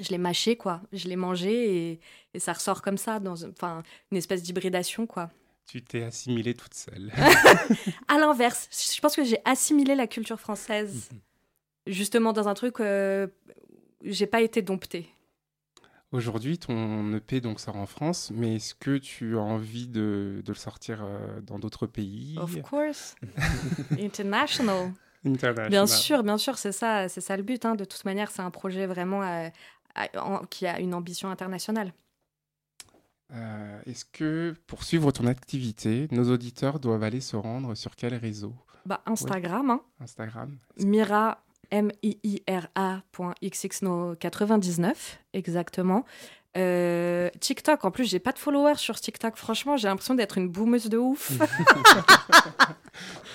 Je l'ai mâché quoi. Je l'ai mangé et, et ça ressort comme ça dans enfin une espèce d'hybridation quoi. Tu t'es assimilée toute seule. <laughs> à l'inverse je pense que j'ai assimilé la culture française justement dans un truc j'ai pas été domptée Aujourd'hui, ton EP donc sort en France, mais est-ce que tu as envie de, de le sortir euh, dans d'autres pays? Of course <laughs> international International. Bien sûr, bien sûr, c'est ça, c'est ça le but. hein. De toute manière, c'est un projet vraiment euh, à- en- qui a une ambition internationale. Euh, Est-ce que pour suivre ton activité, nos auditeurs doivent aller se rendre sur quel réseau? Bah, Instagram, hein, Instagram Mira M I I R A point XXNO 99 exactement. Euh, TikTok, en plus, j'ai pas de followers sur TikTok. Franchement, j'ai l'impression d'être une boomeuse de ouf <laughs>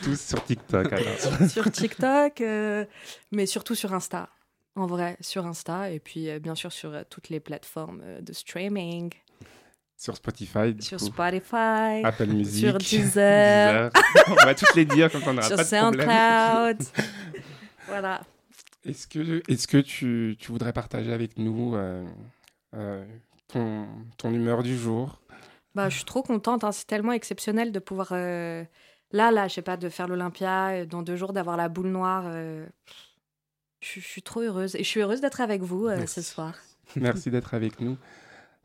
Tous sur TikTok alors. sur TikTok, euh, mais surtout sur Insta. En vrai, sur Insta et puis euh, bien sûr sur toutes les plateformes de streaming, sur Spotify, sur coup. Spotify, Apple Music, sur Deezer. on va toutes les dire ça on n'aura sur pas de problème. <laughs> Voilà. Est-ce que, est que tu, tu voudrais partager avec nous euh, euh, ton, ton humeur du jour? Bah, je suis trop contente. hein. C'est tellement exceptionnel de pouvoir. euh, Là, là, je sais pas, de faire l'Olympia, dans deux jours, d'avoir la boule noire. Je je suis trop heureuse. Et je suis heureuse d'être avec vous ce soir. Merci d'être avec nous.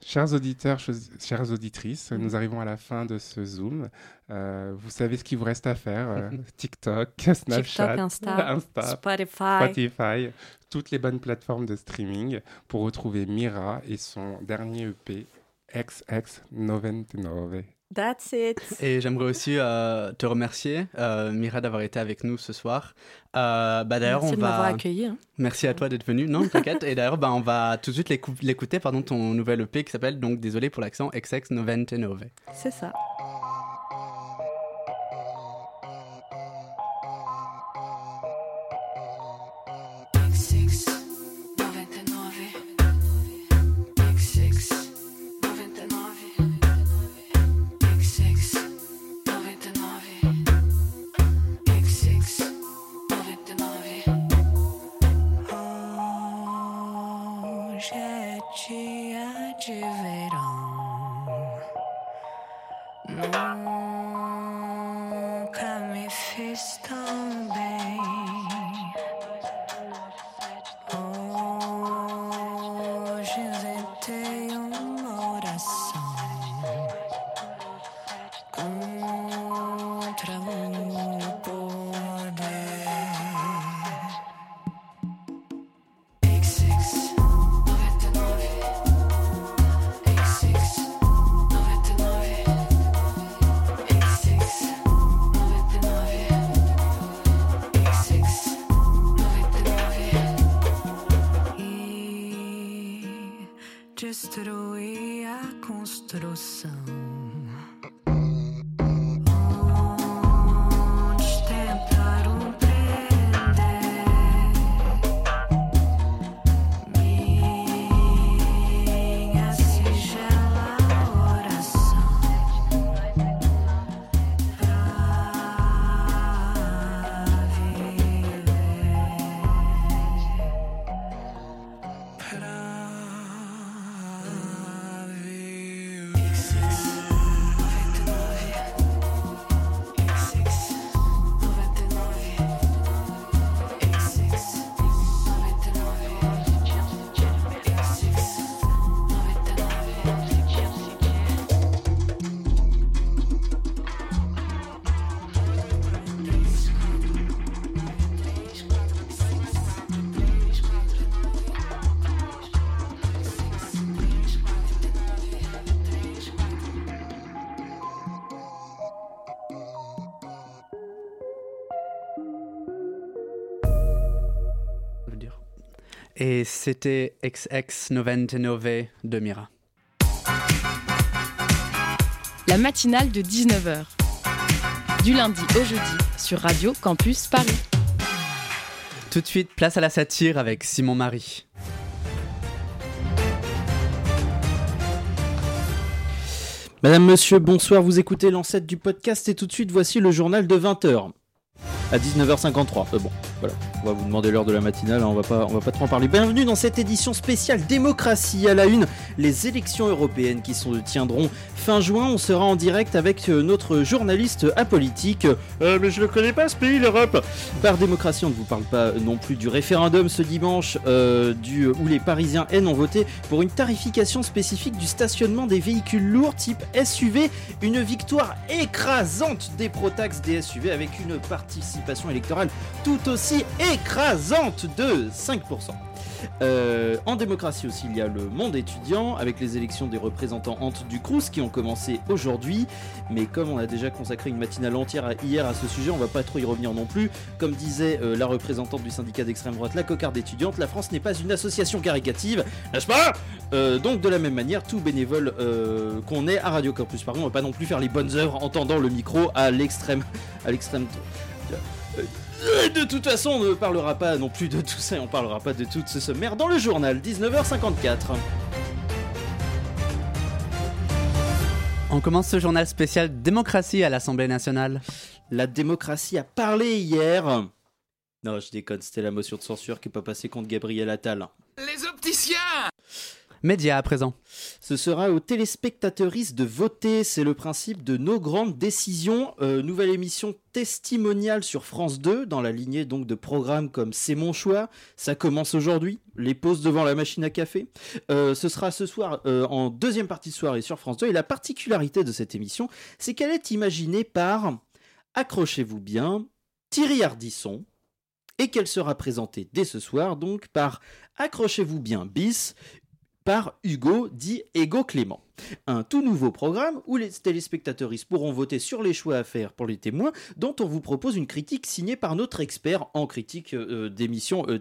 Chers auditeurs, chères auditrices, nous arrivons à la fin de ce Zoom. Euh, vous savez ce qu'il vous reste à faire. euh, <laughs> TikTok, Snapchat, TikTok, Insta, Insta, Spotify. Spotify, toutes les bonnes plateformes de streaming pour retrouver Mira et son dernier EP, XX99. That's it. Et j'aimerais aussi euh, te remercier, euh, Mira, d'avoir été avec nous ce soir. Euh, bah, d'ailleurs, Merci on de m'avoir va. accueilli. hein. Merci à toi d'être venu. Non, <laughs> t'inquiète. Et d'ailleurs, bah, on va tout de suite l'écou- l'écouter, pardon, ton nouvel EP qui s'appelle, donc désolé pour l'accent, XX99. C'est ça. Et c'était XX 99 de Mira. La matinale de 19h. Du lundi au jeudi sur Radio Campus Paris. Tout de suite, place à la satire avec Simon Marie. Madame, monsieur, bonsoir, vous écoutez l'ancêtre du podcast et tout de suite voici le journal de 20h. À 19h53. Euh, bon, voilà. On va vous demander l'heure de la matinale, hein, on va pas, on va pas trop en parler. Bienvenue dans cette édition spéciale démocratie à la une. Les élections européennes qui se tiendront fin juin. On sera en direct avec euh, notre journaliste apolitique. Euh, mais je le connais pas ce pays, l'Europe. Par démocratie, on ne vous parle pas non plus du référendum ce dimanche où les Parisiens N ont voté pour une tarification spécifique du stationnement des véhicules lourds type SUV. Une victoire écrasante des pro-taxes des SUV avec une participation électorale tout aussi écrasante de 5%. Euh, en démocratie aussi, il y a le monde étudiant avec les élections des représentants Hantes du Crous qui ont commencé aujourd'hui. Mais comme on a déjà consacré une matinale entière hier à ce sujet, on va pas trop y revenir non plus. Comme disait euh, la représentante du syndicat d'extrême droite, la cocarde étudiante, la France n'est pas une association caricative, n'est-ce pas? Euh, Donc de la même manière, tout bénévole qu'on est à Radio Campus Paris, on va pas non plus faire les bonnes œuvres en tendant le micro à l'extrême, à l'extrême. Euh, de toute façon, on ne parlera pas non plus de tout ça, et on parlera pas de tout ce sommaire dans le journal 19h54. On commence ce journal spécial démocratie à l'Assemblée nationale. La démocratie a parlé hier. Non, je déconne, c'était la motion de censure qui est pas passée contre Gabriel Attal. Les opticiens Média à présent. Ce sera aux téléspectateuristes de voter, c'est le principe de nos grandes décisions. Euh, nouvelle émission testimoniale sur France 2, dans la lignée donc de programmes comme C'est mon choix, ça commence aujourd'hui, les pauses devant la machine à café. Euh, ce sera ce soir euh, en deuxième partie de soirée sur France 2, et la particularité de cette émission, c'est qu'elle est imaginée par, accrochez-vous bien, Thierry Ardisson, et qu'elle sera présentée dès ce soir donc par, accrochez-vous bien, bis, par Hugo, dit Ego Clément. Un tout nouveau programme où les téléspectateurs pourront voter sur les choix à faire pour les témoins, dont on vous propose une critique signée par notre expert en critique euh, d'émissions euh.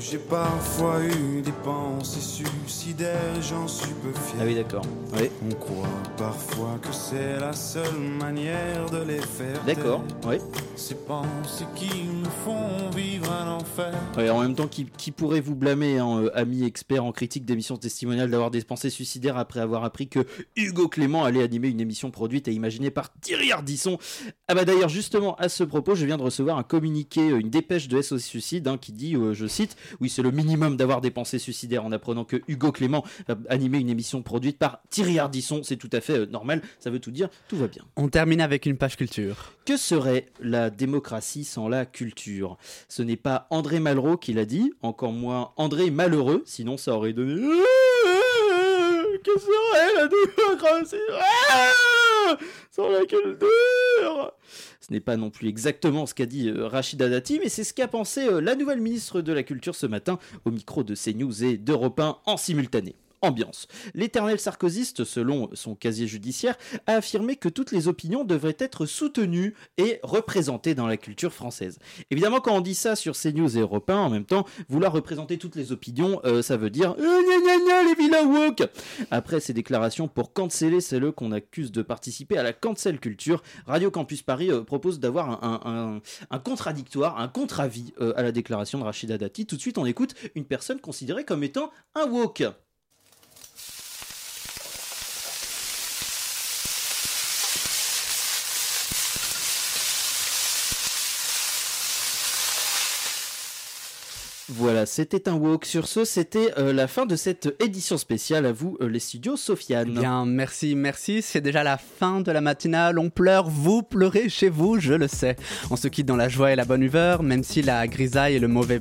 J'ai parfois eu des pensées suicidaires, j'en suis peu fier. Ah oui, d'accord. Oui. On croit parfois que c'est la seule manière de les faire. D'accord, oui. Ces pensées qui nous font vivre un enfer. Ouais, en même temps, qui, qui pourrait vous blâmer, hein, euh, ami expert en critique d'émissions testimoniales, d'avoir des pensées suicidaires après avoir appris que Hugo Clément allait animer une émission produite et imaginée par Thierry Ardisson? Ah bah d'ailleurs, justement, à ce propos, je viens de recevoir un communiqué, euh, une dépêche de SOS Suicide hein, qui dit, euh, je cite, Oui, c'est le minimum d'avoir des pensées suicidaires en apprenant que Hugo Clément va animer une émission produite par Thierry Ardisson. C'est tout à fait euh, normal, ça veut tout dire, tout va bien. On termine avec une page culture. Que serait la démocratie sans la culture? Ce n'est pas André Malraux qui l'a dit, encore moins André Malheureux, sinon ça aurait donné... Que serait la démocratie? Ah sans la culture ce n'est pas non plus exactement ce qu'a dit euh, Rachida Dati, mais c'est ce qu'a pensé euh, la nouvelle ministre de la Culture ce matin au micro de CNews et d'Europe 1 en simultané ambiance. L'éternel sarkozyste, selon son casier judiciaire, a affirmé que toutes les opinions devraient être soutenues et représentées dans la culture française. Évidemment, quand on dit ça sur CNews et Europe 1, en même temps, vouloir représenter toutes les opinions, euh, ça veut dire euh, les vilains woke Après ces déclarations pour canceller celles qu'on accuse de participer à la cancel culture, Radio Campus Paris euh, propose d'avoir un, contradictoire, un contre-avis à la déclaration de Rachida Dati. Tout de suite, on écoute une personne considérée comme étant un woke. Voilà, c'était un walk. Sur ce, c'était euh, la fin de cette édition spéciale. À vous, euh, les studios Sofiane. Bien, merci, merci. C'est déjà la fin de la matinale. On pleure, vous pleurez chez vous, je le sais. On se quitte dans la joie et la bonne humeur, même si la grisaille et le mauvais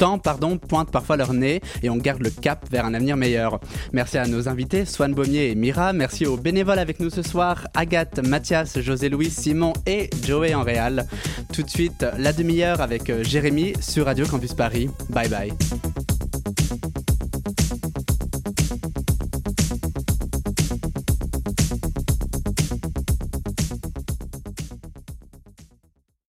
temps, pardon, pointent parfois leur nez et on garde le cap vers un avenir meilleur. Merci à nos invités, Swan Baumier et Mira. Merci aux bénévoles avec nous ce soir, Agathe, Mathias, José-Louis, Simon et Joey en réal. Tout de suite, la demi-heure avec euh, Jérémy sur Radio Campus Paris. Bye bye.